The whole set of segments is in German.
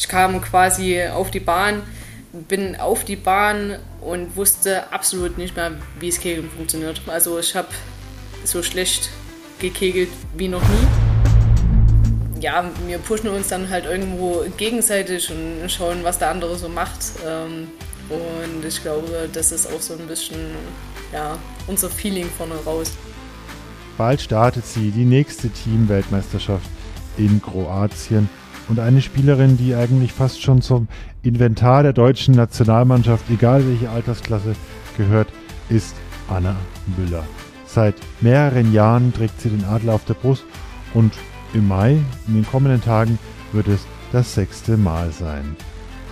ich kam quasi auf die Bahn, bin auf die Bahn und wusste absolut nicht mehr, wie es Kegeln funktioniert. Also ich habe so schlecht gekegelt wie noch nie. Ja, wir pushen uns dann halt irgendwo gegenseitig und schauen, was der andere so macht. Ähm, und ich glaube, das ist auch so ein bisschen ja, unser Feeling vorne raus. Bald startet sie die nächste Teamweltmeisterschaft in Kroatien. Und eine Spielerin, die eigentlich fast schon zum Inventar der deutschen Nationalmannschaft, egal welche Altersklasse, gehört, ist Anna Müller. Seit mehreren Jahren trägt sie den Adler auf der Brust und im Mai, in den kommenden Tagen, wird es das sechste Mal sein.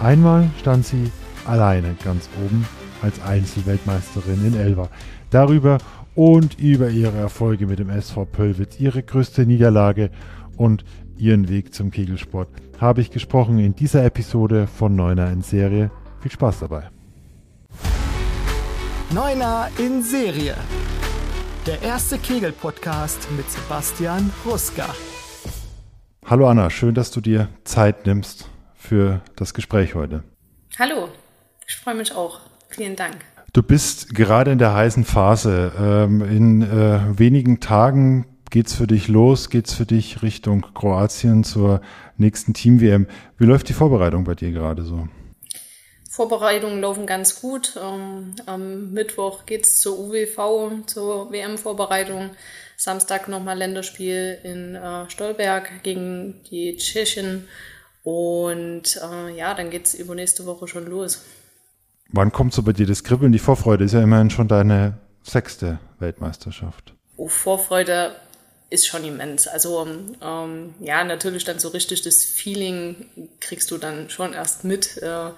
Einmal stand sie alleine ganz oben als Einzelweltmeisterin in Elva. Darüber und über ihre Erfolge mit dem SV Pölwitz, ihre größte Niederlage und ihren Weg zum Kegelsport habe ich gesprochen in dieser Episode von Neuner in Serie. Viel Spaß dabei. Neuner in Serie. Der erste Kegel-Podcast mit Sebastian Ruska. Hallo Anna, schön, dass du dir Zeit nimmst für das Gespräch heute. Hallo, ich freue mich auch. Vielen Dank. Du bist gerade in der heißen Phase. Ähm, in äh, wenigen Tagen geht's für dich los? Geht's für dich Richtung Kroatien zur nächsten Team-WM? Wie läuft die Vorbereitung bei dir gerade so? Vorbereitungen laufen ganz gut. Ähm, am Mittwoch geht's zur UWV, zur WM-Vorbereitung. Samstag nochmal Länderspiel in äh, Stolberg gegen die Tschechen. Und äh, ja, dann geht's übernächste Woche schon los. Wann kommt so bei dir das Kribbeln? Die Vorfreude ist ja immerhin schon deine sechste Weltmeisterschaft. Oh, Vorfreude ist schon immens. Also ähm, ja, natürlich dann so richtig das Feeling kriegst du dann schon erst mit, äh,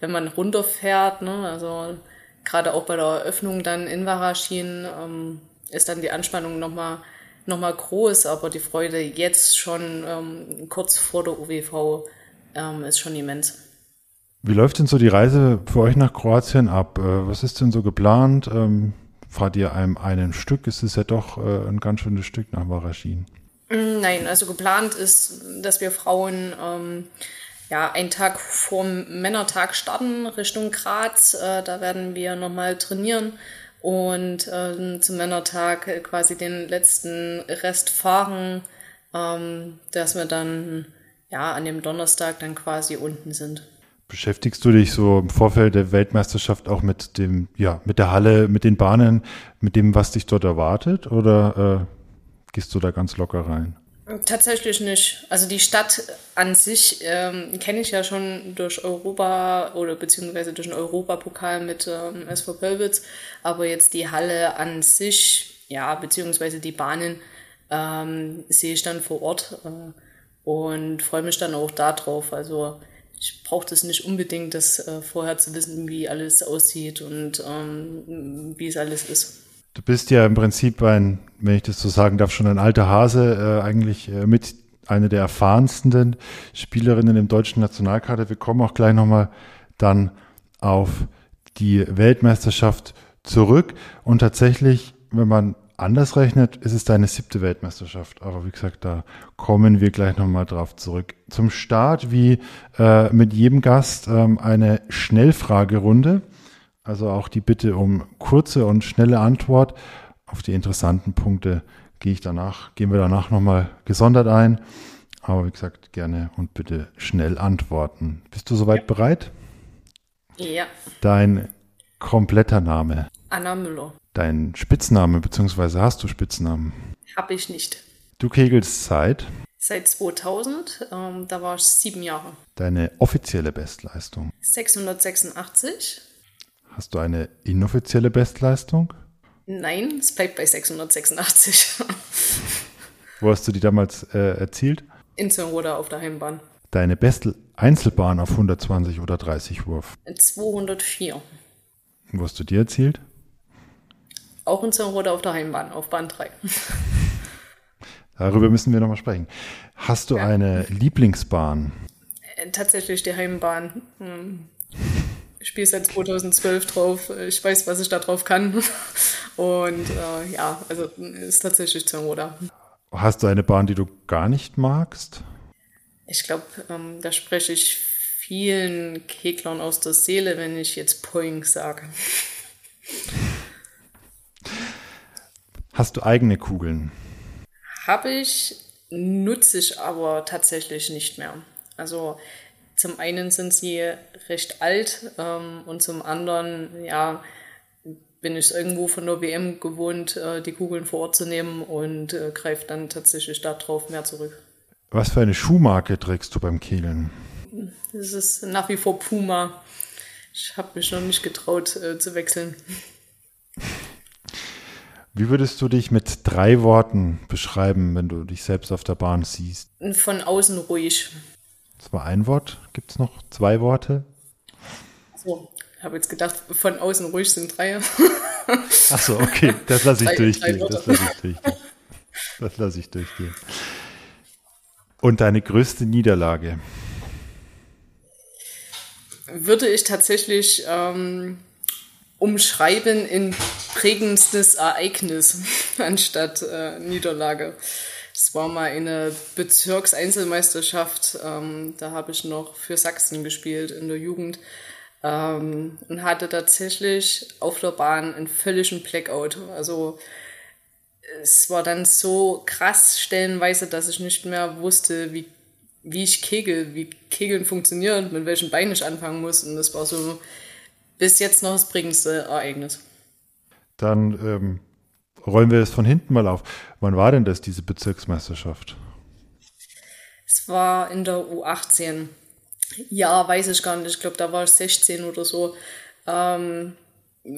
wenn man runterfährt. Ne? Also gerade auch bei der Eröffnung dann in Varaschin ähm, ist dann die Anspannung nochmal noch mal groß, aber die Freude jetzt schon ähm, kurz vor der UWV ähm, ist schon immens. Wie läuft denn so die Reise für euch nach Kroatien ab? Äh, was ist denn so geplant? Ähm fahrt ihr einem einen Stück? Ist es ja doch äh, ein ganz schönes Stück nach Waraschin. Mm, nein, also geplant ist, dass wir Frauen ähm, ja einen Tag vor Männertag starten Richtung Graz. Äh, da werden wir nochmal trainieren und äh, zum Männertag quasi den letzten Rest fahren, ähm, dass wir dann ja an dem Donnerstag dann quasi unten sind. Beschäftigst du dich so im Vorfeld der Weltmeisterschaft auch mit dem, ja, mit der Halle, mit den Bahnen, mit dem, was dich dort erwartet, oder äh, gehst du da ganz locker rein? Tatsächlich nicht. Also die Stadt an sich ähm, kenne ich ja schon durch Europa oder beziehungsweise durch den Europapokal mit ähm, SV Pölwitz, aber jetzt die Halle an sich, ja, beziehungsweise die Bahnen ähm, sehe ich dann vor Ort äh, und freue mich dann auch darauf. Also ich brauche das nicht unbedingt, das äh, vorher zu wissen, wie alles aussieht und ähm, wie es alles ist. Du bist ja im Prinzip ein, wenn ich das so sagen darf, schon ein alter Hase, äh, eigentlich äh, mit einer der erfahrensten Spielerinnen im deutschen Nationalkader. Wir kommen auch gleich nochmal dann auf die Weltmeisterschaft zurück. Und tatsächlich, wenn man anders rechnet, ist es deine siebte Weltmeisterschaft. Aber wie gesagt, da kommen wir gleich nochmal drauf zurück. Zum Start, wie äh, mit jedem Gast, ähm, eine Schnellfragerunde. Also auch die Bitte um kurze und schnelle Antwort. Auf die interessanten Punkte gehe ich danach, gehen wir danach nochmal gesondert ein. Aber wie gesagt, gerne und bitte schnell antworten. Bist du soweit ja. bereit? Ja. Dein kompletter Name. Anna Müller. Dein Spitzname, beziehungsweise hast du Spitznamen? Habe ich nicht. Du kegelst seit? Seit 2000, ähm, da war ich sieben Jahre. Deine offizielle Bestleistung? 686. Hast du eine inoffizielle Bestleistung? Nein, es bleibt bei 686. Wo hast du die damals äh, erzielt? In Zönroda auf der Heimbahn. Deine beste Einzelbahn auf 120 oder 30 Wurf? 204. Wo hast du die erzielt? Auch in Zernroda auf der Heimbahn, auf Bahn 3. Darüber müssen wir nochmal sprechen. Hast du ja. eine Lieblingsbahn? Äh, tatsächlich die Heimbahn. Hm. Ich spiele seit 2012 drauf. Ich weiß, was ich da drauf kann. Und äh, ja, also ist tatsächlich Zernroda. Hast du eine Bahn, die du gar nicht magst? Ich glaube, ähm, da spreche ich vielen Keglern aus der Seele, wenn ich jetzt Poing sage. Hast du eigene Kugeln? Habe ich, nutze ich aber tatsächlich nicht mehr. Also zum einen sind sie recht alt ähm, und zum anderen, ja, bin ich irgendwo von der WM gewohnt, äh, die Kugeln vor Ort zu nehmen und äh, greife dann tatsächlich darauf mehr zurück. Was für eine Schuhmarke trägst du beim Kegeln? Das ist nach wie vor Puma. Ich habe mich noch nicht getraut äh, zu wechseln. Wie würdest du dich mit drei Worten beschreiben, wenn du dich selbst auf der Bahn siehst? Von außen ruhig. Das war ein Wort. Gibt es noch zwei Worte? So, ich habe jetzt gedacht, von außen ruhig sind drei. Achso, okay, das lasse ich durchgehen. Das lasse ich durchgehen. Das lasse ich durchgehen. Und deine größte Niederlage? Würde ich tatsächlich ähm, umschreiben in prägendstes Ereignis anstatt äh, Niederlage. Es war mal eine Bezirkseinzelmeisterschaft, ähm, da habe ich noch für Sachsen gespielt in der Jugend ähm, und hatte tatsächlich auf der Bahn einen völligen Blackout. Also es war dann so krass stellenweise, dass ich nicht mehr wusste, wie, wie ich kegel, wie Kegeln funktioniert, mit welchem Bein ich anfangen muss. Und das war so bis jetzt noch das prägendste Ereignis. Dann ähm, rollen wir es von hinten mal auf. Wann war denn das, diese Bezirksmeisterschaft? Es war in der U18. Ja, weiß ich gar nicht. Ich glaube, da war ich 16 oder so. Ähm,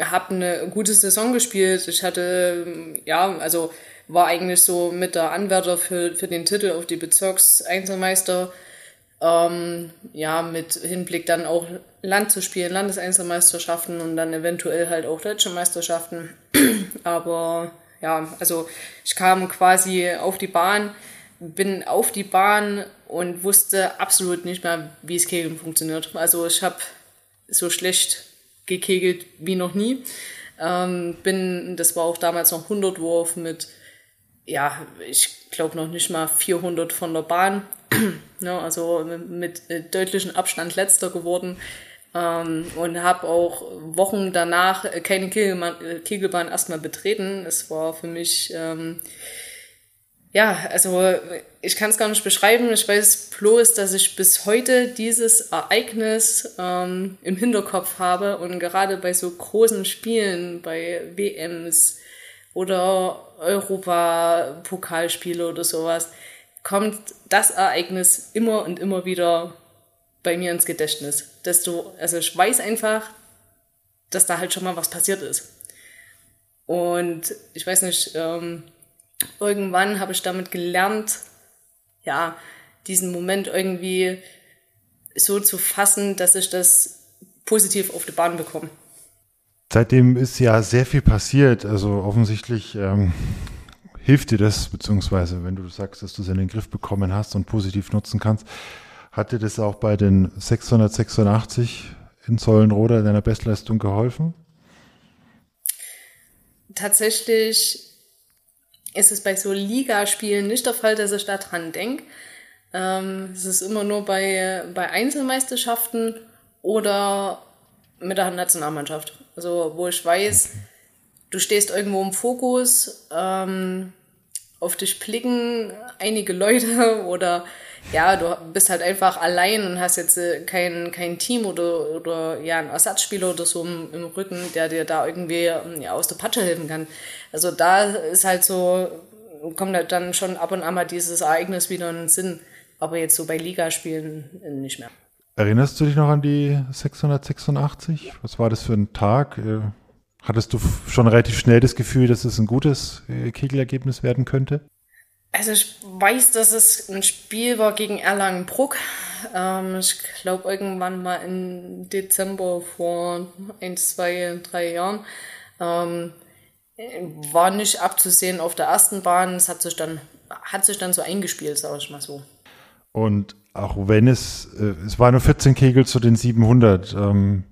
habe eine gute Saison gespielt. Ich hatte, ja, also war eigentlich so mit der Anwärter für, für den Titel auf die Bezirkseinzelmeister. Ähm, ja, mit Hinblick dann auch Land zu spielen, Landeseinzelmeisterschaften und dann eventuell halt auch deutsche Meisterschaften. Aber ja, also ich kam quasi auf die Bahn, bin auf die Bahn und wusste absolut nicht mehr, wie es Kegeln funktioniert. Also ich habe so schlecht gekegelt wie noch nie. Ähm, bin, das war auch damals noch 100 Wurf mit, ja, ich glaube noch nicht mal 400 von der Bahn. ja, also mit, mit deutlichem Abstand letzter geworden. Ähm, und habe auch Wochen danach keine Kegelbahn, Kegelbahn erstmal betreten. Es war für mich, ähm, ja, also ich kann es gar nicht beschreiben. Ich weiß bloß, dass ich bis heute dieses Ereignis ähm, im Hinterkopf habe und gerade bei so großen Spielen, bei WMs oder Europa-Pokalspiele oder sowas, kommt das Ereignis immer und immer wieder bei mir ins Gedächtnis. Du, also ich weiß einfach, dass da halt schon mal was passiert ist. Und ich weiß nicht, ähm, irgendwann habe ich damit gelernt, ja, diesen Moment irgendwie so zu fassen, dass ich das positiv auf die Bahn bekomme. Seitdem ist ja sehr viel passiert. Also offensichtlich ähm, hilft dir das, beziehungsweise wenn du sagst, dass du es in den Griff bekommen hast und positiv nutzen kannst, hat dir das auch bei den 686 in Zollenroda deiner Bestleistung geholfen? Tatsächlich ist es bei so Ligaspielen nicht der Fall, dass ich da dran denke. Ähm, es ist immer nur bei, bei Einzelmeisterschaften oder mit der Nationalmannschaft. Also wo ich weiß, du stehst irgendwo im Fokus, ähm, auf dich blicken einige Leute oder ja, du bist halt einfach allein und hast jetzt äh, kein, kein Team oder, oder ja, einen Ersatzspieler oder so im, im Rücken, der dir da irgendwie ähm, ja, aus der Patsche helfen kann. Also da ist halt so, kommt halt dann schon ab und an mal dieses Ereignis wieder in den Sinn. Aber jetzt so bei Ligaspielen nicht mehr. Erinnerst du dich noch an die 686? Was war das für ein Tag? Äh, hattest du schon relativ schnell das Gefühl, dass es ein gutes äh, Kegelergebnis werden könnte? Also ich weiß, dass es ein Spiel war gegen Erlangen-Bruck. Ähm, ich glaube irgendwann mal im Dezember vor ein, zwei, drei Jahren. Ähm, war nicht abzusehen auf der ersten Bahn. Es hat sich dann, hat sich dann so eingespielt, sage ich mal so. Und auch wenn es, äh, es war nur 14 Kegel zu den 700. Ähm,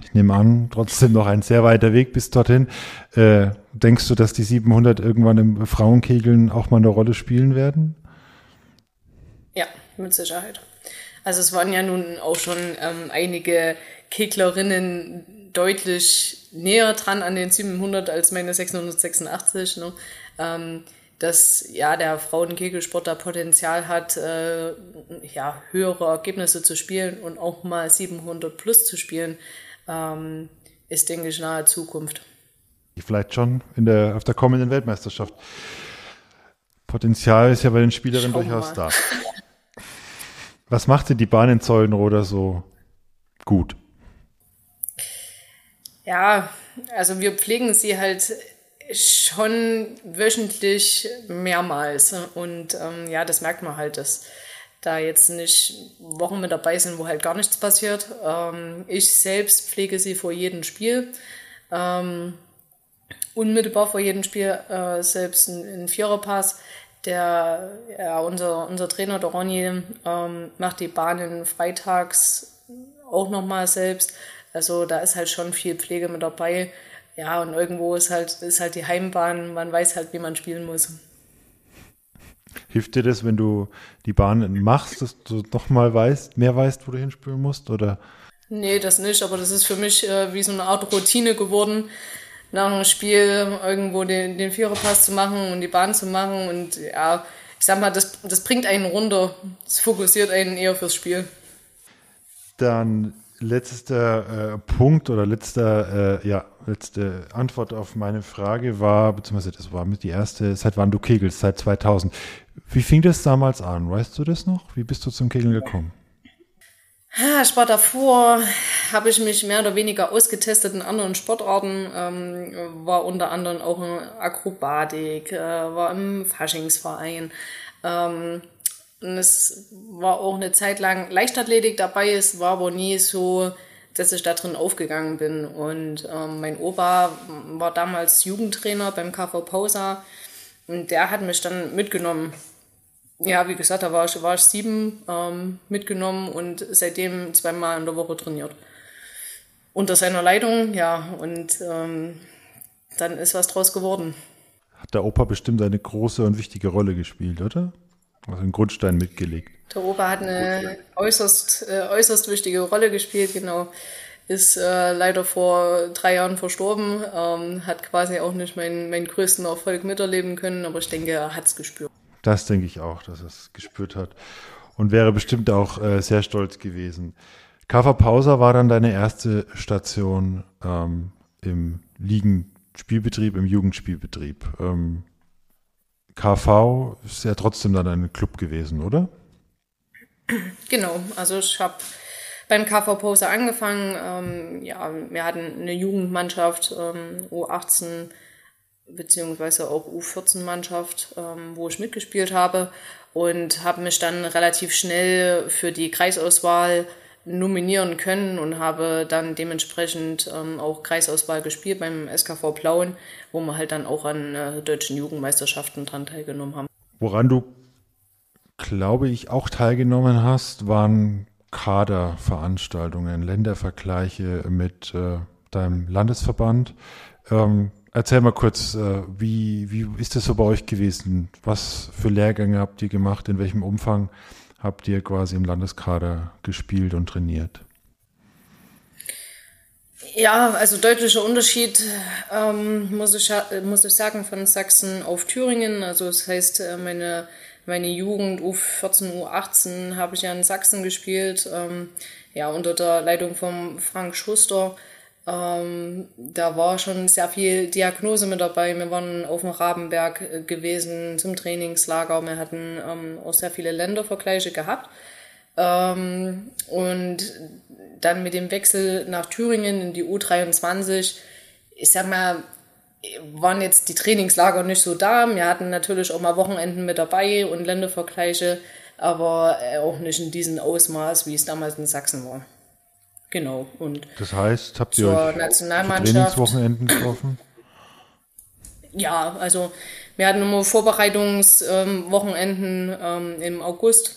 ich nehme an, trotzdem noch ein sehr weiter Weg bis dorthin. Äh, denkst du, dass die 700 irgendwann im Frauenkegeln auch mal eine Rolle spielen werden? Ja, mit Sicherheit. Also es waren ja nun auch schon ähm, einige Keglerinnen deutlich näher dran an den 700 als meine 686. Ne? Ähm, dass ja der Frauenkegelsport da Potenzial hat, äh, ja höhere Ergebnisse zu spielen und auch mal 700 plus zu spielen, ähm, ist denke ich nahe Zukunft. Vielleicht schon in der auf der kommenden Weltmeisterschaft. Potenzial ist ja bei den Spielerinnen Schauen durchaus da. Was macht denn die Bahn in Zollenroder so gut? Ja, also wir pflegen sie halt schon wöchentlich mehrmals. Und ähm, ja, das merkt man halt, dass da jetzt nicht Wochen mit dabei sind, wo halt gar nichts passiert. Ähm, ich selbst pflege sie vor jedem Spiel. Ähm, unmittelbar vor jedem Spiel äh, selbst ein, Viererpass. Der, ja, unser, unser Trainer, der Ronny, ähm, macht die Bahnen freitags auch nochmal selbst. Also da ist halt schon viel Pflege mit dabei. Ja, und irgendwo ist halt, ist halt die Heimbahn, man weiß halt, wie man spielen muss. Hilft dir das, wenn du die Bahn machst, dass du nochmal weißt, mehr weißt, wo du hinspielen musst? Oder? Nee, das nicht, aber das ist für mich äh, wie so eine Art Routine geworden, nach einem Spiel irgendwo den, den Viererpass zu machen und die Bahn zu machen. Und ja, ich sag mal, das, das bringt einen runter. Das fokussiert einen eher fürs Spiel. Dann letzter äh, Punkt oder letzter, äh, ja, letzte Antwort auf meine Frage war, beziehungsweise das war mit die erste, seit wann du kegelst, seit 2000. Wie fing das damals an? Weißt du das noch? Wie bist du zum Kegeln gekommen? War davor, habe ich mich mehr oder weniger ausgetestet in anderen Sportarten, ähm, war unter anderem auch in Akrobatik, äh, war im Faschingsverein. Ähm, und es war auch eine Zeit lang Leichtathletik dabei, es war aber nie so, dass ich da drin aufgegangen bin. Und ähm, mein Opa war damals Jugendtrainer beim KV Pausa und der hat mich dann mitgenommen. Ja, wie gesagt, da war ich, war ich sieben ähm, mitgenommen und seitdem zweimal in der Woche trainiert. Unter seiner Leitung, ja, und ähm, dann ist was draus geworden. Hat der Opa bestimmt eine große und wichtige Rolle gespielt, oder? Also einen Grundstein mitgelegt. Der Opa hat eine äußerst, äh, äußerst wichtige Rolle gespielt, genau. Ist äh, leider vor drei Jahren verstorben, ähm, hat quasi auch nicht meinen, meinen größten Erfolg miterleben können, aber ich denke, er hat es gespürt. Das denke ich auch, dass er es gespürt hat. Und wäre bestimmt auch äh, sehr stolz gewesen. KV Pauser war dann deine erste Station ähm, im Ligenspielbetrieb, im Jugendspielbetrieb. Ähm, KV ist ja trotzdem dann ein Club gewesen, oder? Genau, also ich habe beim KV Poser angefangen. Ähm, ja, wir hatten eine Jugendmannschaft, ähm, U18 beziehungsweise auch U14-Mannschaft, ähm, wo ich mitgespielt habe und habe mich dann relativ schnell für die Kreisauswahl nominieren können und habe dann dementsprechend ähm, auch Kreisauswahl gespielt beim SKV Plauen, wo wir halt dann auch an äh, deutschen Jugendmeisterschaften dran teilgenommen haben. Woran du, glaube ich, auch teilgenommen hast, waren Kaderveranstaltungen, Ländervergleiche mit äh, deinem Landesverband. Ähm, erzähl mal kurz, äh, wie, wie ist das so bei euch gewesen? Was für Lehrgänge habt ihr gemacht? In welchem Umfang? Habt ihr quasi im Landeskader gespielt und trainiert? Ja, also deutlicher Unterschied ähm, muss, ich, muss ich sagen von Sachsen auf Thüringen. Also das heißt, äh, meine, meine Jugend U14, U18 habe ich ja in Sachsen gespielt, ähm, ja unter der Leitung von Frank Schuster. Ähm, da war schon sehr viel Diagnose mit dabei. Wir waren auf dem Rabenberg äh, gewesen zum Trainingslager. Wir hatten ähm, auch sehr viele Ländervergleiche gehabt. Ähm, und dann mit dem Wechsel nach Thüringen in die U23, ich sag mal, waren jetzt die Trainingslager nicht so da. Wir hatten natürlich auch mal Wochenenden mit dabei und Ländervergleiche, aber äh, auch nicht in diesem Ausmaß, wie es damals in Sachsen war. Genau. Und das heißt, habt ihr euch Trainingswochenenden getroffen? Ja, also wir hatten immer Vorbereitungswochenenden ähm, im August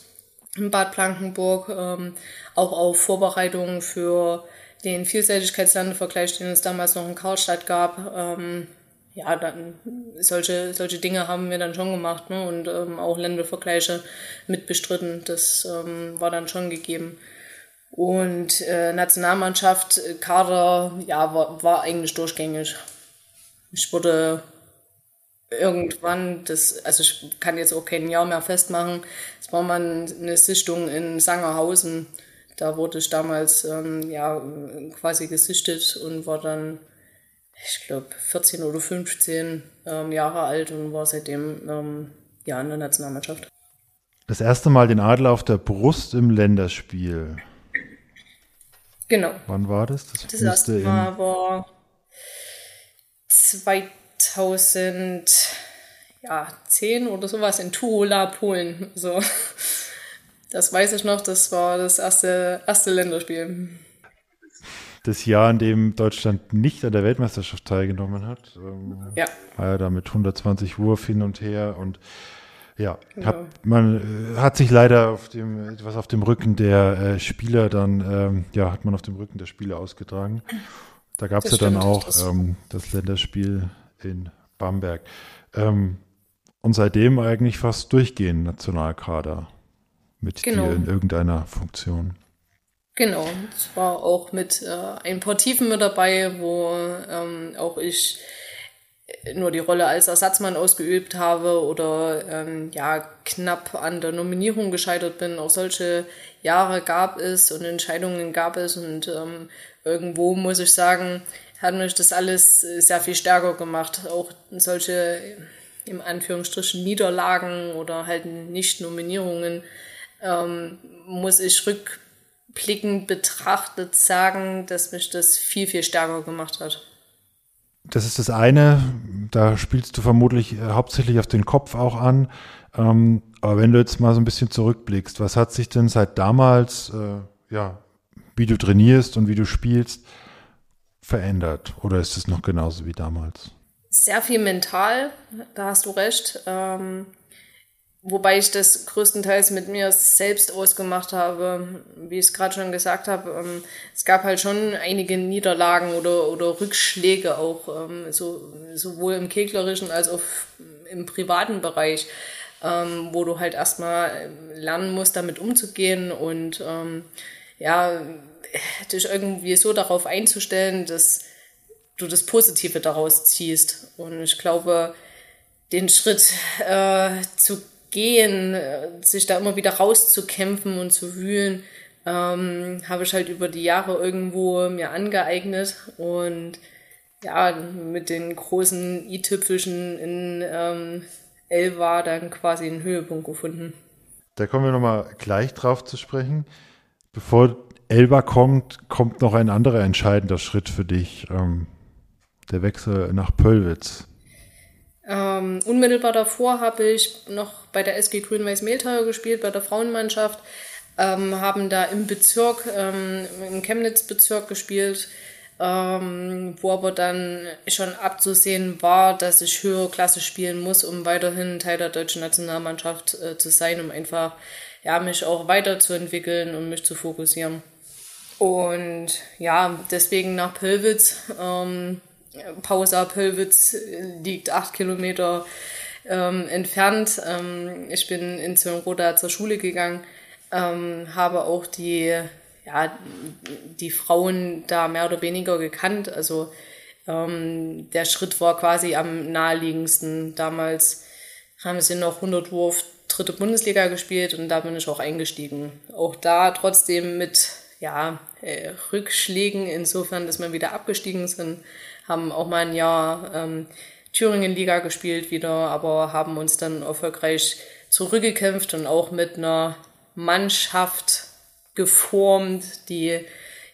in Bad Blankenburg, ähm, auch auf Vorbereitungen für den Vielseitigkeitslandevergleich, den es damals noch in Karlstadt gab. Ähm, ja, dann solche, solche Dinge haben wir dann schon gemacht ne? und ähm, auch Ländervergleiche mitbestritten. Das ähm, war dann schon gegeben. Und äh, Nationalmannschaft, äh, Kader, ja, war, war eigentlich durchgängig. Ich wurde irgendwann, das, also ich kann jetzt auch kein Jahr mehr festmachen, es war mal eine Sichtung in Sangerhausen. Da wurde ich damals ähm, ja, quasi gesichtet und war dann ich glaube, 14 oder 15 ähm, Jahre alt und war seitdem ähm, ja in der Nationalmannschaft. Das erste Mal den Adler auf der Brust im Länderspiel. Genau. Wann war das? Das, das erste Mal war 2010 oder sowas in Tuchola, Polen. So. Das weiß ich noch, das war das erste, erste Länderspiel das Jahr, in dem Deutschland nicht an der Weltmeisterschaft teilgenommen hat. Ähm, ja. War ja da mit 120 Wurf hin und her und ja, genau. hat, man äh, hat sich leider auf dem, etwas auf dem Rücken der äh, Spieler dann, ähm, ja, hat man auf dem Rücken der Spieler ausgetragen. Da gab es ja dann auch das, ähm, das Länderspiel in Bamberg. Ähm, und seitdem eigentlich fast durchgehend Nationalkader mit genau. dir in irgendeiner Funktion. Genau, es war auch mit äh, ein paar Tiefen mit dabei, wo ähm, auch ich nur die Rolle als Ersatzmann ausgeübt habe oder ähm, ja knapp an der Nominierung gescheitert bin. Auch solche Jahre gab es und Entscheidungen gab es und ähm, irgendwo muss ich sagen, hat mich das alles sehr viel stärker gemacht. Auch solche im Anführungsstrichen Niederlagen oder halt Nicht-Nominierungen ähm, muss ich rück blickend betrachtet sagen, dass mich das viel, viel stärker gemacht hat. Das ist das eine, da spielst du vermutlich äh, hauptsächlich auf den Kopf auch an. Ähm, aber wenn du jetzt mal so ein bisschen zurückblickst, was hat sich denn seit damals, äh, ja, wie du trainierst und wie du spielst, verändert? Oder ist es noch genauso wie damals? Sehr viel mental, da hast du recht. Ähm, Wobei ich das größtenteils mit mir selbst ausgemacht habe. Wie ich es gerade schon gesagt habe, ähm, es gab halt schon einige Niederlagen oder, oder Rückschläge auch, ähm, so, sowohl im keglerischen als auch im privaten Bereich, ähm, wo du halt erstmal lernen musst, damit umzugehen und ja, dich irgendwie so darauf einzustellen, dass du das Positive daraus ziehst. Und ich glaube, den Schritt äh, zu gehen, äh, sich da immer wieder rauszukämpfen und zu wühlen, ähm, habe ich halt über die Jahre irgendwo mir angeeignet und ja, mit den großen i-Tüpfelchen in ähm, Elva dann quasi einen Höhepunkt gefunden. Da kommen wir nochmal gleich drauf zu sprechen. Bevor Elba kommt, kommt noch ein anderer entscheidender Schritt für dich. Ähm, der Wechsel nach Pöllwitz. Ähm, unmittelbar davor habe ich noch bei der SG Grün-Weiß Mehltau gespielt, bei der Frauenmannschaft. Ähm, haben da im Bezirk, ähm, im Chemnitz-Bezirk gespielt, ähm, wo aber dann schon abzusehen war, dass ich höhere Klasse spielen muss, um weiterhin Teil der deutschen Nationalmannschaft äh, zu sein, um einfach ja, mich auch weiterzuentwickeln und mich zu fokussieren. Und ja, deswegen nach Pölwitz. Ähm, Pausa Pölwitz liegt acht Kilometer ähm, entfernt. Ähm, ich bin in Zürnroda zur Schule gegangen, ähm, habe auch die, ja, die Frauen da mehr oder weniger gekannt. Also ähm, der Schritt war quasi am naheliegendsten. Damals haben sie noch 100 Wurf dritte Bundesliga gespielt und da bin ich auch eingestiegen. Auch da trotzdem mit ja, äh, Rückschlägen insofern, dass wir wieder abgestiegen sind haben auch mal ein Jahr ähm, Thüringen-Liga gespielt wieder, aber haben uns dann erfolgreich zurückgekämpft und auch mit einer Mannschaft geformt, die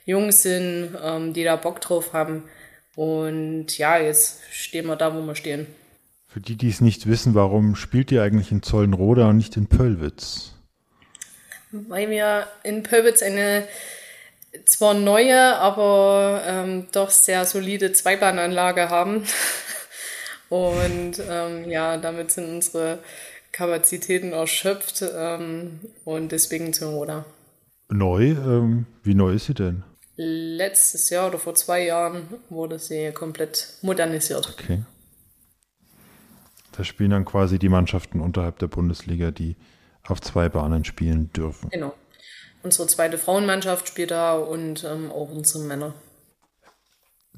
Jungs sind, ähm, die da Bock drauf haben. Und ja, jetzt stehen wir da, wo wir stehen. Für die, die es nicht wissen, warum spielt ihr eigentlich in Zollenroda und nicht in Pöllwitz? Weil wir in Pöllwitz eine zwar neue, aber ähm, doch sehr solide Zweibahnanlage haben. und ähm, ja, damit sind unsere Kapazitäten erschöpft ähm, und deswegen zum Roda. Neu? Ähm, wie neu ist sie denn? Letztes Jahr oder vor zwei Jahren wurde sie komplett modernisiert. Okay. Da spielen dann quasi die Mannschaften unterhalb der Bundesliga, die auf zwei Bahnen spielen dürfen. Genau. Unsere zweite Frauenmannschaft spielt da und ähm, auch unsere Männer.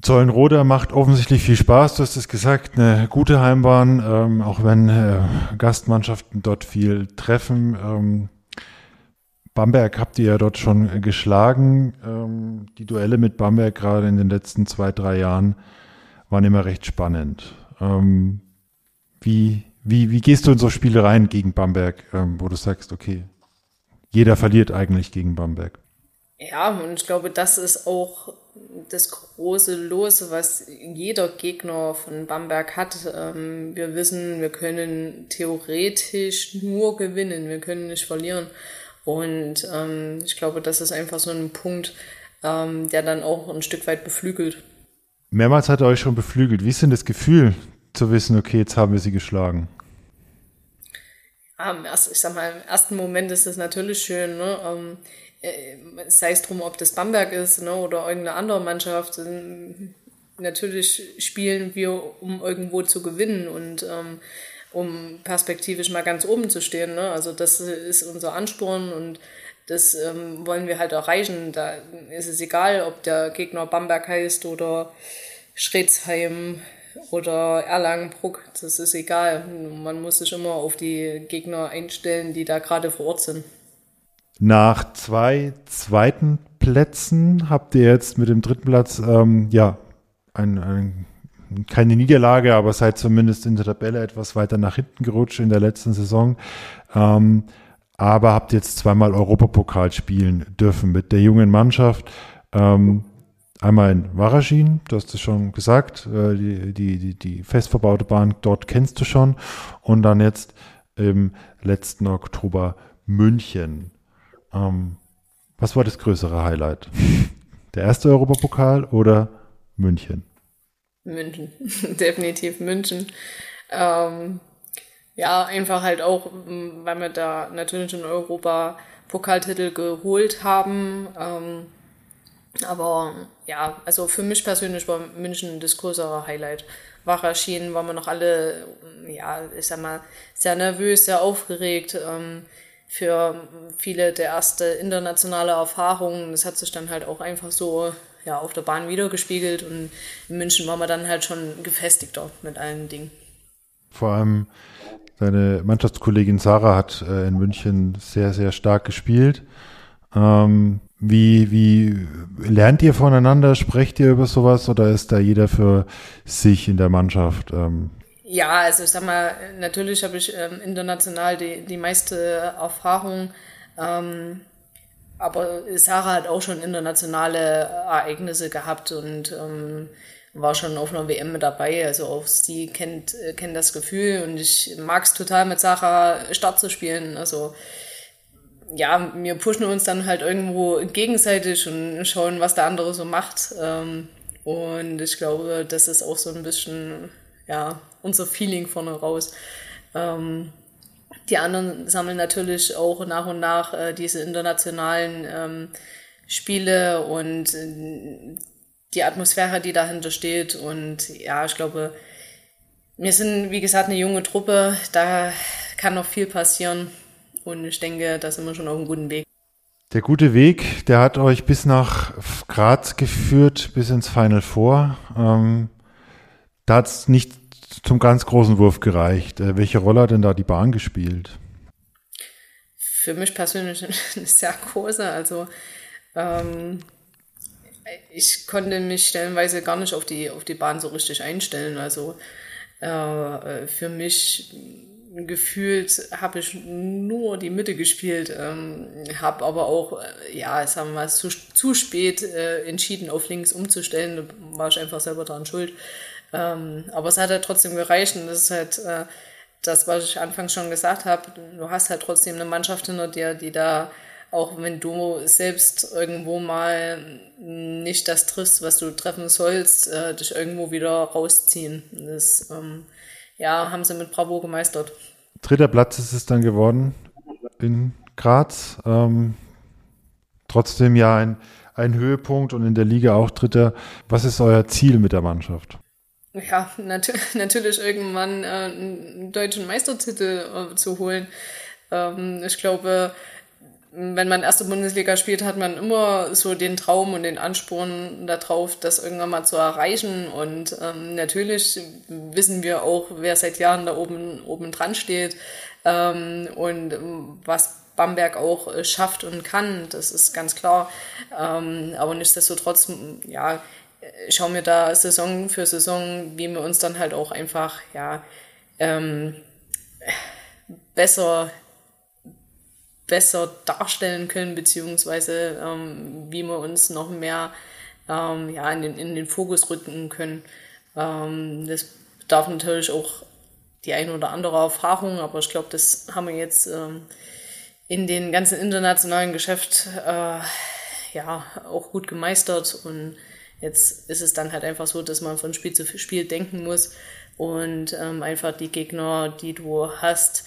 Zollenroda macht offensichtlich viel Spaß, du hast es gesagt, eine gute Heimbahn, ähm, auch wenn äh, Gastmannschaften dort viel treffen. Ähm, Bamberg habt ihr ja dort schon geschlagen. Ähm, die Duelle mit Bamberg gerade in den letzten zwei, drei Jahren waren immer recht spannend. Ähm, wie, wie, wie gehst du in so Spiele rein gegen Bamberg, ähm, wo du sagst, okay, jeder verliert eigentlich gegen Bamberg? Ja, und ich glaube, das ist auch das große Los, was jeder Gegner von Bamberg hat. Ähm, wir wissen, wir können theoretisch nur gewinnen, wir können nicht verlieren. Und ähm, ich glaube, das ist einfach so ein Punkt, ähm, der dann auch ein Stück weit beflügelt. Mehrmals hat er euch schon beflügelt. Wie ist denn das Gefühl, zu wissen, okay, jetzt haben wir sie geschlagen? Ja, ich sag mal, im ersten Moment ist es natürlich schön, ne? Ähm, äh, sei es drum, ob das Bamberg ist ne, oder irgendeine andere Mannschaft. Natürlich spielen wir, um irgendwo zu gewinnen und ähm, um perspektivisch mal ganz oben zu stehen. Ne? Also das ist unser Ansporn und das ähm, wollen wir halt erreichen. Da ist es egal, ob der Gegner Bamberg heißt oder Schretzheim oder Erlangenbruck. Das ist egal. Man muss sich immer auf die Gegner einstellen, die da gerade vor Ort sind. Nach zwei zweiten Plätzen habt ihr jetzt mit dem dritten Platz ähm, ja ein, ein keine Niederlage, aber seid zumindest in der Tabelle etwas weiter nach hinten gerutscht in der letzten Saison. Ähm, aber habt jetzt zweimal Europapokal spielen dürfen mit der jungen Mannschaft. Ähm, einmal in Waraschin, du hast es schon gesagt, äh, die, die, die, die fest verbaute Bahn dort kennst du schon. Und dann jetzt im letzten Oktober München. Ähm, was war das größere Highlight? Der erste Europapokal oder München? München, definitiv München. Ähm, ja, einfach halt auch, weil wir da natürlich in Europa Pokaltitel geholt haben. Ähm, aber ja, also für mich persönlich war München das größere Highlight. Wach erschienen, waren wir noch alle, ja, ich sag mal, sehr nervös, sehr aufgeregt. Ähm, für viele der erste internationale Erfahrung. Das hat sich dann halt auch einfach so ja, auf der Bahn wiedergespiegelt und in München waren wir dann halt schon gefestigter mit allen Dingen. Vor allem deine Mannschaftskollegin Sarah hat äh, in München sehr, sehr stark gespielt. Ähm, wie, wie lernt ihr voneinander? Sprecht ihr über sowas oder ist da jeder für sich in der Mannschaft? Ähm? Ja, also ich sag mal, natürlich habe ich ähm, international die, die meiste Erfahrung. Ähm, aber Sarah hat auch schon internationale Ereignisse gehabt und ähm, war schon auf einer WM mit dabei. Also auch sie kennt, äh, kennt das Gefühl und ich mag es total mit Sarah Start zu spielen. Also ja, wir pushen uns dann halt irgendwo gegenseitig und schauen, was der andere so macht. Ähm, und ich glaube, das ist auch so ein bisschen ja, unser Feeling vorne raus. Ähm, die anderen sammeln natürlich auch nach und nach äh, diese internationalen ähm, Spiele und äh, die Atmosphäre, die dahinter steht. Und ja, ich glaube, wir sind, wie gesagt, eine junge Truppe. Da kann noch viel passieren. Und ich denke, da sind wir schon auf einem guten Weg. Der gute Weg, der hat euch bis nach Graz geführt, bis ins Final Four. Ähm, da hat es nicht zum ganz großen Wurf gereicht. Äh, welche Rolle hat denn da die Bahn gespielt? Für mich persönlich eine sehr große. Also ähm, ich konnte mich stellenweise gar nicht auf die, auf die Bahn so richtig einstellen. Also äh, für mich gefühlt habe ich nur die Mitte gespielt, ähm, habe aber auch, äh, ja, sagen wir mal, zu, zu spät äh, entschieden, auf links umzustellen. Da war ich einfach selber daran schuld. Ähm, aber es hat halt trotzdem gereicht und das ist halt äh, das, was ich anfangs schon gesagt habe. Du hast halt trotzdem eine Mannschaft hinter dir, die da, auch wenn du selbst irgendwo mal nicht das triffst, was du treffen sollst, äh, dich irgendwo wieder rausziehen. Das ähm, ja, haben sie mit Bravo gemeistert. Dritter Platz ist es dann geworden in Graz. Ähm, trotzdem ja ein, ein Höhepunkt und in der Liga auch Dritter. Was ist euer Ziel mit der Mannschaft? ja, nat natürlich irgendwann äh, einen deutschen Meistertitel äh, zu holen. Ähm, ich glaube, wenn man erste Bundesliga spielt, hat man immer so den Traum und den Ansporn darauf, das irgendwann mal zu erreichen. Und ähm, natürlich wissen wir auch, wer seit Jahren da oben, oben dran steht ähm, und was Bamberg auch äh, schafft und kann, das ist ganz klar. Ähm, aber nichtsdestotrotz, ja, schauen wir da Saison für Saison, wie wir uns dann halt auch einfach, ja, ähm, besser besser darstellen können, beziehungsweise ähm, wie wir uns noch mehr ähm, ja, in, den, in den Fokus rücken können. Ähm, das bedarf natürlich auch die eine oder andere Erfahrung, aber ich glaube, das haben wir jetzt ähm, in den ganzen internationalen Geschäft äh, ja auch gut gemeistert und jetzt ist es dann halt einfach so, dass man von Spiel zu Spiel denken muss und ähm, einfach die Gegner, die du hast,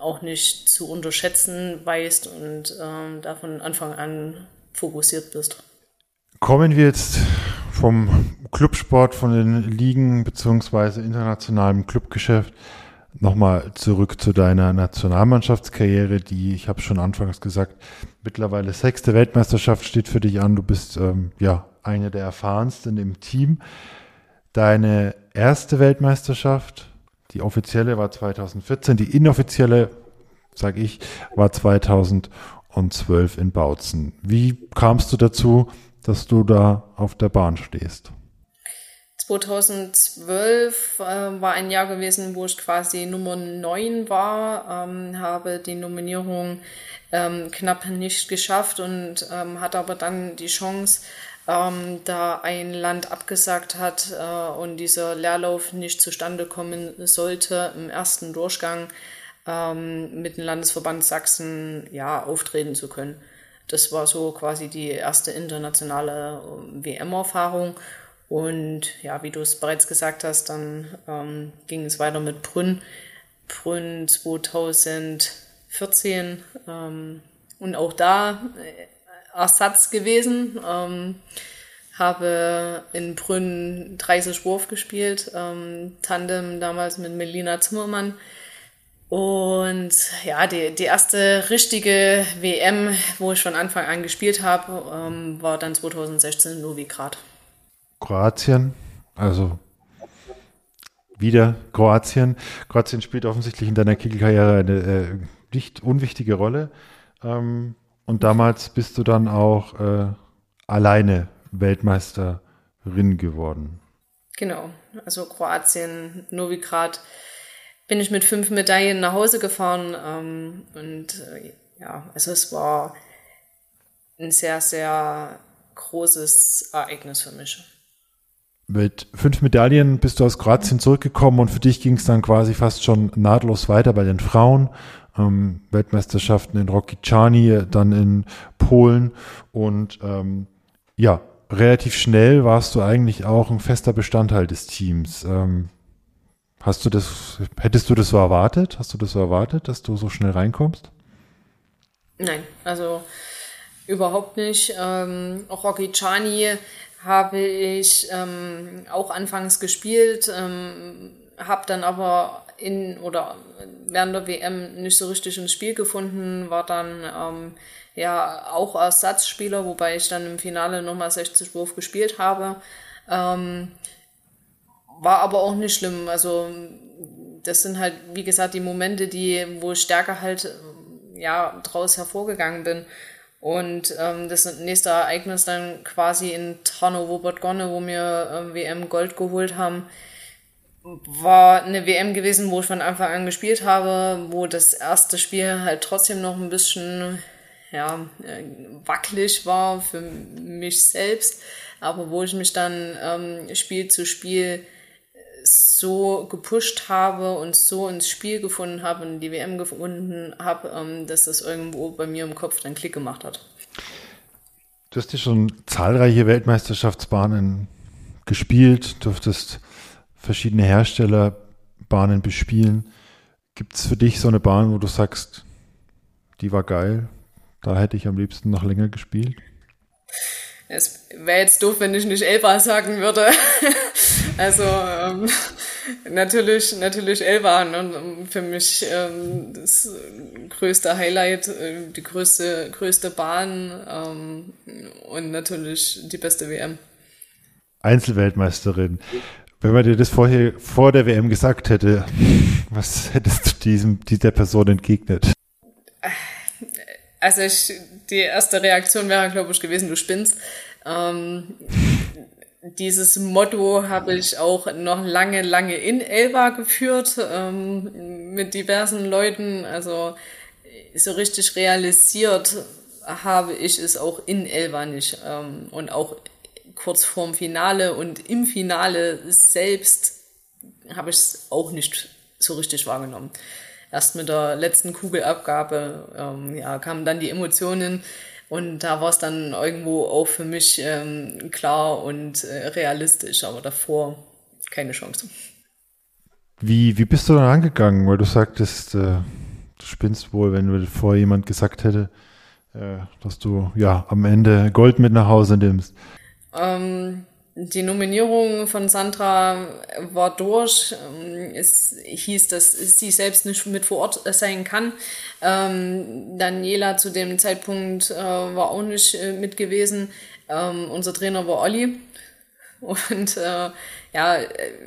auch nicht zu unterschätzen weißt und ähm, da von Anfang an fokussiert bist. Kommen wir jetzt vom Clubsport, von den Ligen beziehungsweise internationalem Clubgeschäft nochmal zurück zu deiner Nationalmannschaftskarriere, die, ich habe schon anfangs gesagt, mittlerweile sechste Weltmeisterschaft steht für dich an. Du bist ähm, ja eine der erfahrensten im Team. Deine erste Weltmeisterschaft die offizielle war 2014, die inoffizielle, sage ich, war 2012 in Bautzen. Wie kamst du dazu, dass du da auf der Bahn stehst? 2012 äh, war ein Jahr gewesen, wo ich quasi Nummer 9 war, ähm, habe die Nominierung ähm, knapp nicht geschafft und ähm, hatte aber dann die Chance, ähm, da ein Land abgesagt hat äh, und dieser Leerlauf nicht zustande kommen sollte im ersten Durchgang ähm, mit dem Landesverband Sachsen ja auftreten zu können. Das war so quasi die erste internationale ähm, WM-Erfahrung. Und ja, wie du es bereits gesagt hast, dann ähm, ging es weiter mit Brünn. Brünn 2014. Ähm, und auch da äh, Ersatz gewesen. Ähm, habe in Brünn 30 Wurf gespielt, ähm, Tandem damals mit Melina Zimmermann. Und ja, die, die erste richtige WM, wo ich von Anfang an gespielt habe, ähm, war dann 2016 in Novigrad. Kroatien, also wieder Kroatien. Kroatien spielt offensichtlich in deiner Kickelkarriere eine äh, nicht unwichtige Rolle. Ähm, und damals bist du dann auch äh, alleine Weltmeisterin geworden. Genau, also Kroatien, Novigrad bin ich mit fünf Medaillen nach Hause gefahren ähm, und äh, ja, also es war ein sehr, sehr großes Ereignis für mich. Mit fünf Medaillen bist du aus Kroatien zurückgekommen und für dich ging es dann quasi fast schon nahtlos weiter bei den Frauen ähm, Weltmeisterschaften in Rokicani, dann in Polen und ähm, ja, relativ schnell warst du eigentlich auch ein fester Bestandteil des Teams. Ähm, hast du das, hättest du das so erwartet? Hast du das so erwartet, dass du so schnell reinkommst? Nein, also überhaupt nicht. Ähm, Rokicani habe ich ähm, auch anfangs gespielt, ähm, habe dann aber in oder während der WM nicht so richtig ins Spiel gefunden, war dann ähm, ja auch Ersatzspieler, wobei ich dann im Finale nochmal 60 Wurf gespielt habe. Ähm, war aber auch nicht schlimm. Also das sind halt, wie gesagt, die Momente, die, wo ich stärker halt ja draus hervorgegangen bin. Und ähm, das nächste Ereignis dann quasi in Tarnowo Bodgone, wo wir ähm, WM Gold geholt haben, war eine WM gewesen, wo ich von Anfang an gespielt habe, wo das erste Spiel halt trotzdem noch ein bisschen ja, äh, wackelig war für mich selbst, aber wo ich mich dann ähm, Spiel zu Spiel so gepusht habe und so ins Spiel gefunden habe und die WM gefunden habe, ähm, dass das irgendwo bei mir im Kopf dann Klick gemacht hat. Du hast ja schon zahlreiche Weltmeisterschaftsbahnen gespielt, durftest verschiedene Hersteller Bahnen bespielen. Gibt es für dich so eine Bahn, wo du sagst, die war geil, da hätte ich am liebsten noch länger gespielt? Es wäre jetzt doof, wenn ich nicht Elba sagen würde. Also ähm, natürlich, natürlich Elvan und für mich ähm, das größte Highlight, äh, die größte, größte Bahn ähm, und natürlich die beste WM. Einzelweltmeisterin. Wenn man dir das vorher vor der WM gesagt hätte, was hättest du diesem, dieser Person entgegnet? Also ich, die erste Reaktion wäre, glaube ich, gewesen, du spinnst. Ähm, dieses Motto habe ich auch noch lange, lange in Elba geführt, ähm, mit diversen Leuten. Also so richtig realisiert habe ich es auch in Elba nicht. Ähm, und auch kurz vorm Finale und im Finale selbst habe ich es auch nicht so richtig wahrgenommen. Erst mit der letzten Kugelabgabe ähm, ja, kamen dann die Emotionen und da war es dann irgendwo auch für mich ähm, klar und äh, realistisch, aber davor keine Chance. Wie, wie bist du dann angegangen? Weil du sagtest, äh, du spinnst wohl, wenn du vor jemand gesagt hätte, äh, dass du ja am Ende Gold mit nach Hause nimmst. Ähm, die Nominierung von Sandra war durch. Ähm, es hieß, dass sie selbst nicht mit vor Ort sein kann. Ähm, Daniela zu dem Zeitpunkt äh, war auch nicht äh, mit gewesen. Ähm, unser Trainer war Olli. Und äh, ja,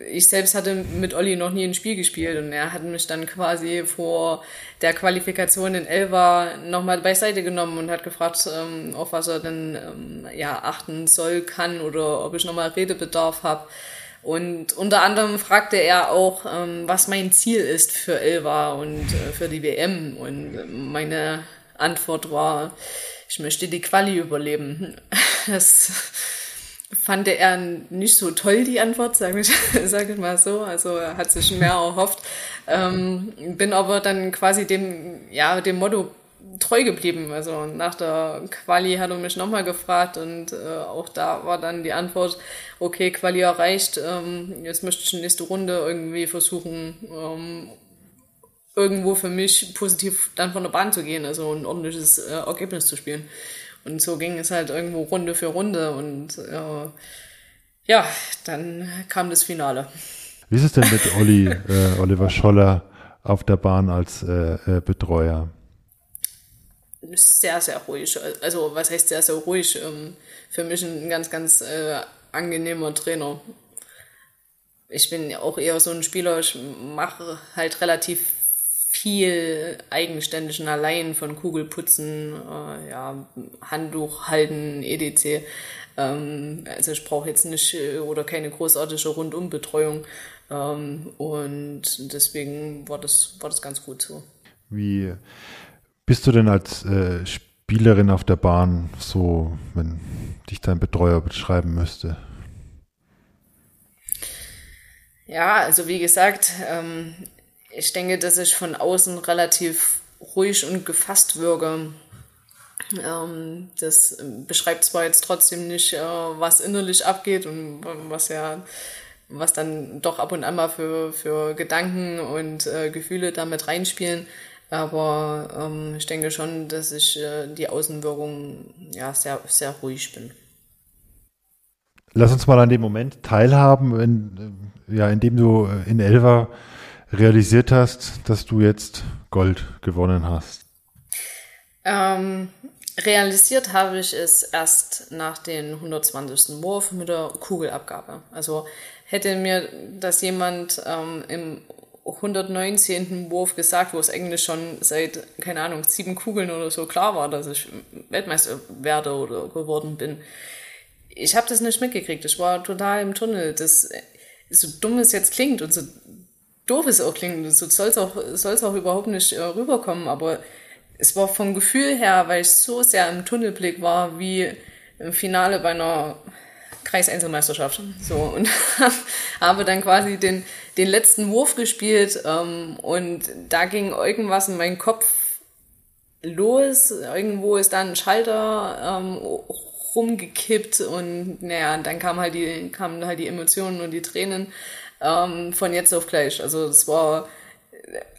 ich selbst hatte mit Olli noch nie ein Spiel gespielt und er hat mich dann quasi vor der Qualifikation in Elva nochmal beiseite genommen und hat gefragt, ähm, auf was er denn ähm, ja, achten soll, kann oder ob ich nochmal Redebedarf habe. Und unter anderem fragte er auch, ähm, was mein Ziel ist für Elva und äh, für die WM. Und meine Antwort war, ich möchte die Quali überleben. Das fand er nicht so toll, die Antwort, sage ich, sag ich mal so. Also er hat sich mehr erhofft. Ähm, bin aber dann quasi dem, ja, dem Motto treu geblieben. Also nach der Quali hat er mich nochmal gefragt und äh, auch da war dann die Antwort, okay, Quali erreicht, ähm, jetzt möchte ich nächste Runde irgendwie versuchen, ähm, irgendwo für mich positiv dann von der Bahn zu gehen, also ein ordentliches äh, Ergebnis zu spielen. Und so ging es halt irgendwo Runde für Runde und äh, ja, dann kam das Finale. Wie ist es denn mit Olli, äh, Oliver Scholler auf der Bahn als äh, äh, Betreuer? Sehr, sehr ruhig. Also was heißt sehr, sehr ruhig? Ähm, für mich ein ganz, ganz äh, angenehmer Trainer. Ich bin auch eher so ein Spieler, ich mache halt relativ viel eigenständig und allein von Kugelputzen, äh, ja, Handtuch halten, etc. Ähm, also ich brauche jetzt nicht äh, oder keine großartige Rundumbetreuung. Ähm, und deswegen war das, war das ganz gut so. Wie bist du denn als äh, Spielerin auf der Bahn so, wenn dich dein Betreuer beschreiben müsste? Ja, also wie gesagt, ähm, ich denke, dass ich von außen relativ ruhig und gefasst wirke. Ähm, das beschreibt zwar jetzt trotzdem nicht, äh, was innerlich abgeht und was ja, was dann doch ab und an mal für, für Gedanken und äh, Gefühle damit reinspielen. Aber ähm, ich denke schon, dass ich äh, die Außenwirkung ja sehr, sehr ruhig bin. Lass uns mal an dem Moment teilhaben, in, ja, in dem du in Elva realisiert hast, dass du jetzt Gold gewonnen hast? Ähm, realisiert habe ich es erst nach dem 120. Wurf mit der Kugelabgabe. Also hätte mir das jemand ähm, im 119. Wurf gesagt, wo es eigentlich schon seit, keine Ahnung, sieben Kugeln oder so klar war, dass ich Weltmeister werde oder geworden bin. Ich habe das nicht mitgekriegt. Ich war total im Tunnel. Das, so dumm es jetzt klingt und so doof es auch klingt, so soll es auch, soll's auch überhaupt nicht äh, rüberkommen, aber es war vom Gefühl her, weil ich so sehr im Tunnelblick war, wie im Finale bei einer Kreiseinzelmeisterschaft. So, und habe dann quasi den, den letzten Wurf gespielt ähm, und da ging irgendwas in meinen Kopf los. Irgendwo ist dann ein Schalter ähm, rumgekippt und naja, dann kam halt die, kamen halt die Emotionen und die Tränen ähm, von jetzt auf gleich. Also das war,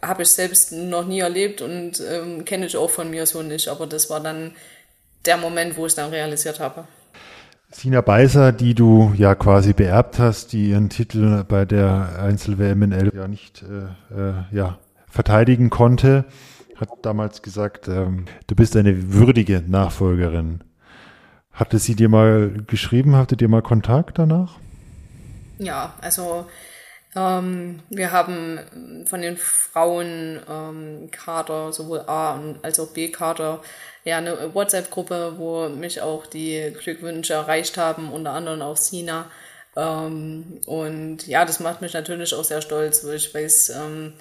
habe ich selbst noch nie erlebt und ähm, kenne ich auch von mir so nicht. Aber das war dann der Moment, wo ich es dann realisiert habe. Sina Beiser, die du ja quasi beerbt hast, die ihren Titel bei der Einzel-WM ja nicht äh, äh, ja, verteidigen konnte, hat damals gesagt, ähm, du bist eine würdige Nachfolgerin. Hatte sie dir mal geschrieben, hattet ihr mal Kontakt danach? Ja, also ähm, wir haben von den Frauen ähm, Kader, sowohl A als auch B-Kader, ja, eine WhatsApp-Gruppe, wo mich auch die Glückwünsche erreicht haben, unter anderem auch Sina. Ähm, und ja, das macht mich natürlich auch sehr stolz, weil ich weiß, ähm,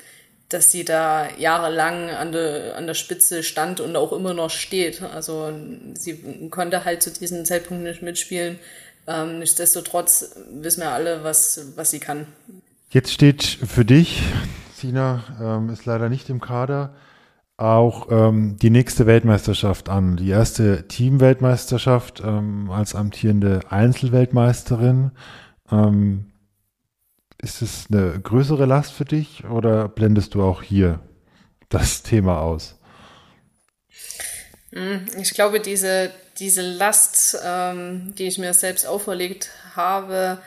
dass sie da jahrelang an der, an der Spitze stand und auch immer noch steht. Also sie konnte halt zu diesem Zeitpunkt nicht mitspielen. Ähm, nichtsdestotrotz wissen wir alle, was, was sie kann. Jetzt steht für dich, Sina ähm, ist leider nicht im Kader, auch ähm, die nächste Weltmeisterschaft an. Die erste Teamweltmeisterschaft ähm, als amtierende Einzelweltmeisterin. Ähm, ist es eine größere Last für dich oder blendest du auch hier das Thema aus? Hm, ich glaube, diese, diese Last, ähm, die ich mir selbst auferlegt habe,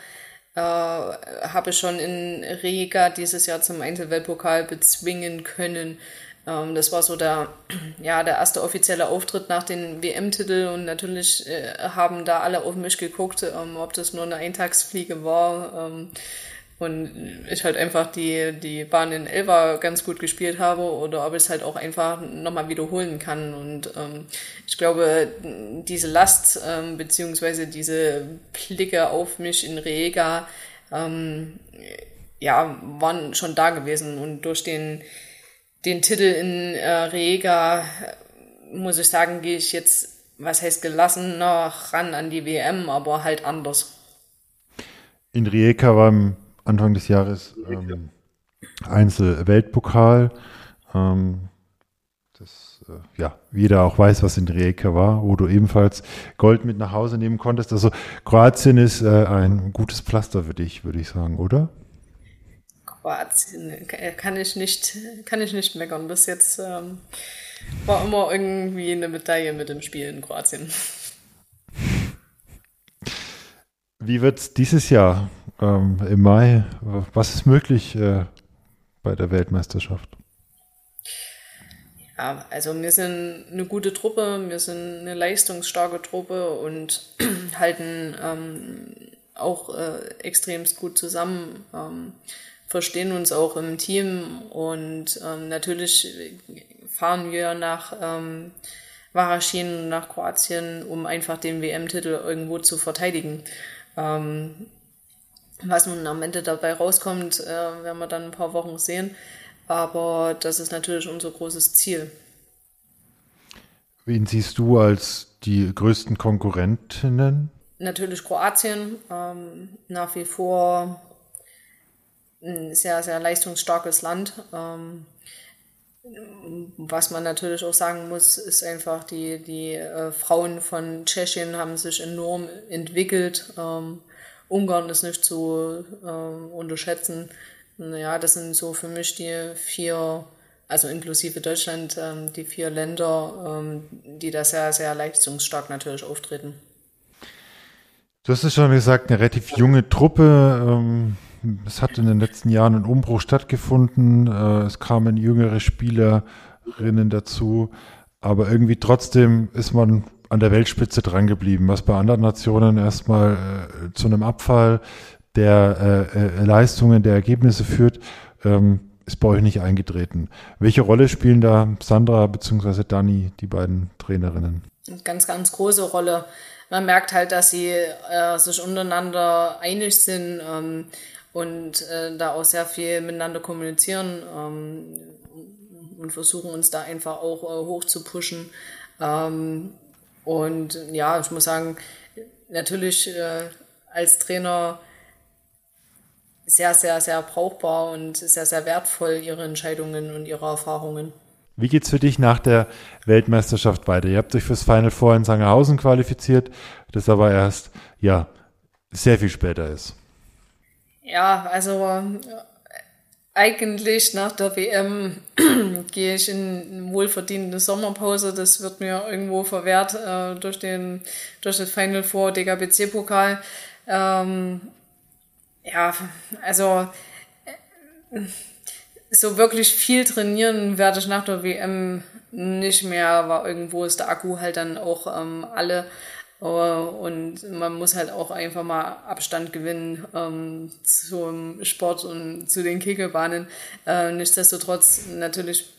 äh, habe schon in Riga dieses Jahr zum Einzelweltpokal bezwingen können. Ähm, das war so der, ja, der erste offizielle Auftritt nach den WM-Titel und natürlich äh, haben da alle auf mich geguckt, ähm, ob das nur eine Eintagsfliege war. Ähm, und ich halt einfach die, die Bahn in Elva ganz gut gespielt habe oder ob ich es halt auch einfach nochmal wiederholen kann. Und ähm, ich glaube, diese Last ähm, beziehungsweise diese Blicke auf mich in Rega ähm, ja, waren schon da gewesen. Und durch den, den Titel in äh, Rega muss ich sagen, gehe ich jetzt, was heißt gelassen, noch ran an die WM, aber halt anders. In Rijeka war im Anfang des Jahres ähm, Einzel-Weltpokal. Ähm, das, äh, ja, jeder auch weiß, was in Rijeka war, wo du ebenfalls Gold mit nach Hause nehmen konntest. Also Kroatien ist äh, ein gutes Pflaster für dich, würde ich sagen, oder? Kroatien kann ich nicht, kann ich nicht meckern. Bis jetzt ähm, war immer irgendwie eine Medaille mit im Spiel in Kroatien. Wie wird es dieses Jahr ähm, im Mai? Was ist möglich äh, bei der Weltmeisterschaft? Ja, also wir sind eine gute Truppe, wir sind eine leistungsstarke Truppe und halten ähm, auch äh, extremst gut zusammen, ähm, verstehen uns auch im Team und ähm, natürlich fahren wir nach ähm, Waraschin, nach Kroatien, um einfach den WM-Titel irgendwo zu verteidigen. Ähm, was nun am Ende dabei rauskommt, äh, werden wir dann ein paar Wochen sehen. Aber das ist natürlich unser großes Ziel. Wen siehst du als die größten Konkurrentinnen? Natürlich Kroatien, ähm, nach wie vor ein sehr, sehr leistungsstarkes Land. Ähm, was man natürlich auch sagen muss, ist einfach, die, die äh, Frauen von Tschechien haben sich enorm entwickelt. Ähm, Ungarn ist nicht zu äh, unterschätzen. Naja, das sind so für mich die vier, also inklusive Deutschland, ähm, die vier Länder, ähm, die da sehr, sehr leistungsstark natürlich auftreten. Du hast es schon gesagt, eine relativ junge Truppe. Es hat in den letzten Jahren ein Umbruch stattgefunden. Äh, es kamen jüngere Spielerinnen dazu. Aber irgendwie trotzdem ist man an der Weltspitze dran geblieben, was bei anderen Nationen erstmal äh, zu einem Abfall der äh, äh, Leistungen, der Ergebnisse führt, ähm, ist bei euch nicht eingetreten. Welche Rolle spielen da Sandra bzw. Dani, die beiden Trainerinnen? Ganz, ganz große Rolle. Man merkt halt, dass sie äh, sich untereinander einig sind. Ähm, und äh, da auch sehr viel miteinander kommunizieren ähm, und versuchen uns da einfach auch äh, hoch zu pushen. Ähm, und ja, ich muss sagen, natürlich äh, als Trainer sehr, sehr, sehr brauchbar und sehr, sehr wertvoll ihre Entscheidungen und ihre Erfahrungen. Wie geht's für dich nach der Weltmeisterschaft weiter? Ihr habt euch fürs Final Four in Sangerhausen qualifiziert, das aber erst, ja, sehr viel später ist. Ja, also eigentlich nach der WM gehe ich in wohlverdiente Sommerpause. Das wird mir irgendwo verwehrt äh, durch, den, durch das Final Four DKBC-Pokal. Ähm, ja, also äh, so wirklich viel trainieren werde ich nach der WM nicht mehr, weil irgendwo ist der Akku halt dann auch ähm, alle und man muss halt auch einfach mal Abstand gewinnen ähm, zum Sport und zu den Kegelbahnen. Äh, nichtsdestotrotz, natürlich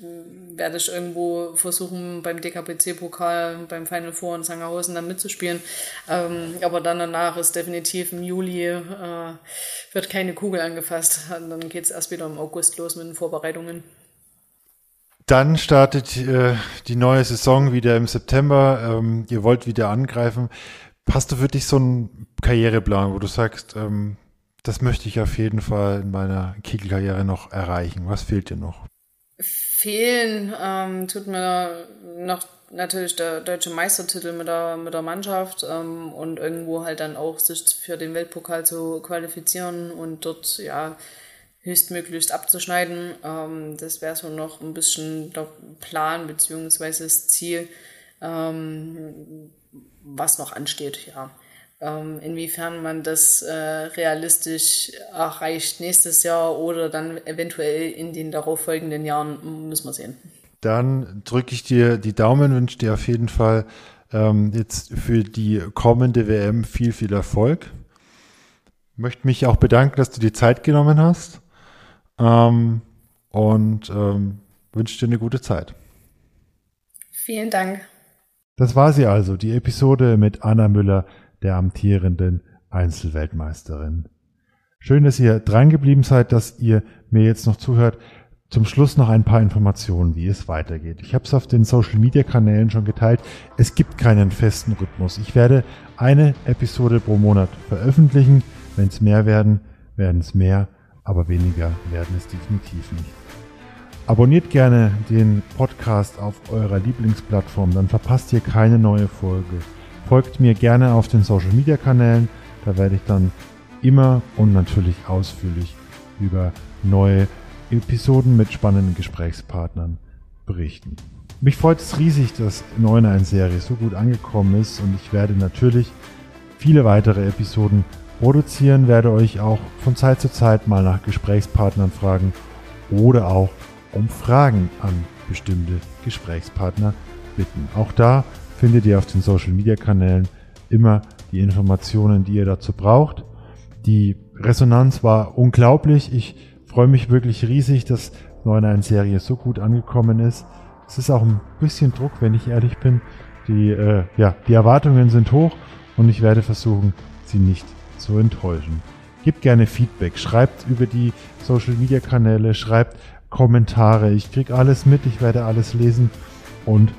werde ich irgendwo versuchen, beim DKPC-Pokal, beim Final Four in Sangerhausen dann mitzuspielen. Ähm, aber dann danach ist definitiv im Juli, äh, wird keine Kugel angefasst. Dann geht es erst wieder im August los mit den Vorbereitungen. Dann startet äh, die neue Saison wieder im September. Ähm, ihr wollt wieder angreifen. Hast du für dich so einen Karriereplan, wo du sagst, ähm, das möchte ich auf jeden Fall in meiner Kegelkarriere noch erreichen? Was fehlt dir noch? Fehlen ähm, tut mir noch natürlich der deutsche Meistertitel mit der, mit der Mannschaft ähm, und irgendwo halt dann auch sich für den Weltpokal zu qualifizieren und dort ja höchstmöglichst abzuschneiden. Ähm, das wäre so noch ein bisschen der Plan beziehungsweise das Ziel, ähm, was noch ansteht, ja. Ähm, inwiefern man das äh, realistisch erreicht nächstes Jahr oder dann eventuell in den darauffolgenden Jahren, müssen wir sehen. Dann drücke ich dir die Daumen, wünsche dir auf jeden Fall ähm, jetzt für die kommende WM viel, viel Erfolg. Möchte mich auch bedanken, dass du die Zeit genommen hast. Ähm, und ähm, wünsche dir eine gute Zeit. Vielen Dank. Das war sie also, die Episode mit Anna Müller, der amtierenden Einzelweltmeisterin. Schön, dass ihr dran geblieben seid, dass ihr mir jetzt noch zuhört. Zum Schluss noch ein paar Informationen, wie es weitergeht. Ich habe es auf den Social-Media-Kanälen schon geteilt. Es gibt keinen festen Rhythmus. Ich werde eine Episode pro Monat veröffentlichen. Wenn es mehr werden, werden es mehr aber weniger werden es definitiv nicht. Abonniert gerne den Podcast auf eurer Lieblingsplattform, dann verpasst ihr keine neue Folge. Folgt mir gerne auf den Social Media Kanälen, da werde ich dann immer und natürlich ausführlich über neue Episoden mit spannenden Gesprächspartnern berichten. Mich freut es riesig, dass 9.1 Serie so gut angekommen ist und ich werde natürlich viele weitere Episoden produzieren, werde euch auch von Zeit zu Zeit mal nach Gesprächspartnern fragen oder auch um Fragen an bestimmte Gesprächspartner bitten. Auch da findet ihr auf den Social Media Kanälen immer die Informationen, die ihr dazu braucht. Die Resonanz war unglaublich. Ich freue mich wirklich riesig, dass 9.1 Serie so gut angekommen ist. Es ist auch ein bisschen Druck, wenn ich ehrlich bin. Die, äh, ja, die Erwartungen sind hoch und ich werde versuchen, sie nicht zu enttäuschen. Gebt gerne Feedback, schreibt über die Social Media Kanäle, schreibt Kommentare. Ich kriege alles mit, ich werde alles lesen und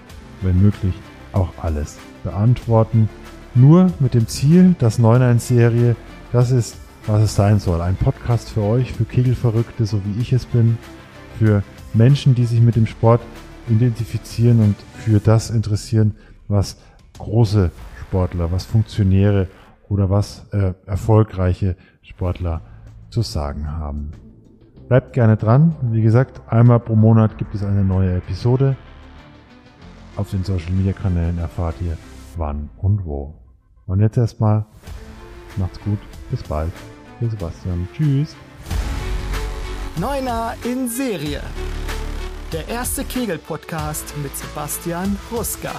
wenn möglich auch alles beantworten. Nur mit dem Ziel, dass 9.1-Serie, das ist, was es sein soll. Ein Podcast für euch, für Kegelverrückte, so wie ich es bin, für Menschen, die sich mit dem Sport identifizieren und für das interessieren, was große Sportler, was Funktionäre oder was äh, erfolgreiche Sportler zu sagen haben. Bleibt gerne dran. Wie gesagt, einmal pro Monat gibt es eine neue Episode. Auf den Social Media Kanälen erfahrt ihr wann und wo. Und jetzt erstmal macht's gut. Bis bald. Ihr Sebastian. Tschüss. Neuner in Serie. Der erste Kegel-Podcast mit Sebastian Ruska.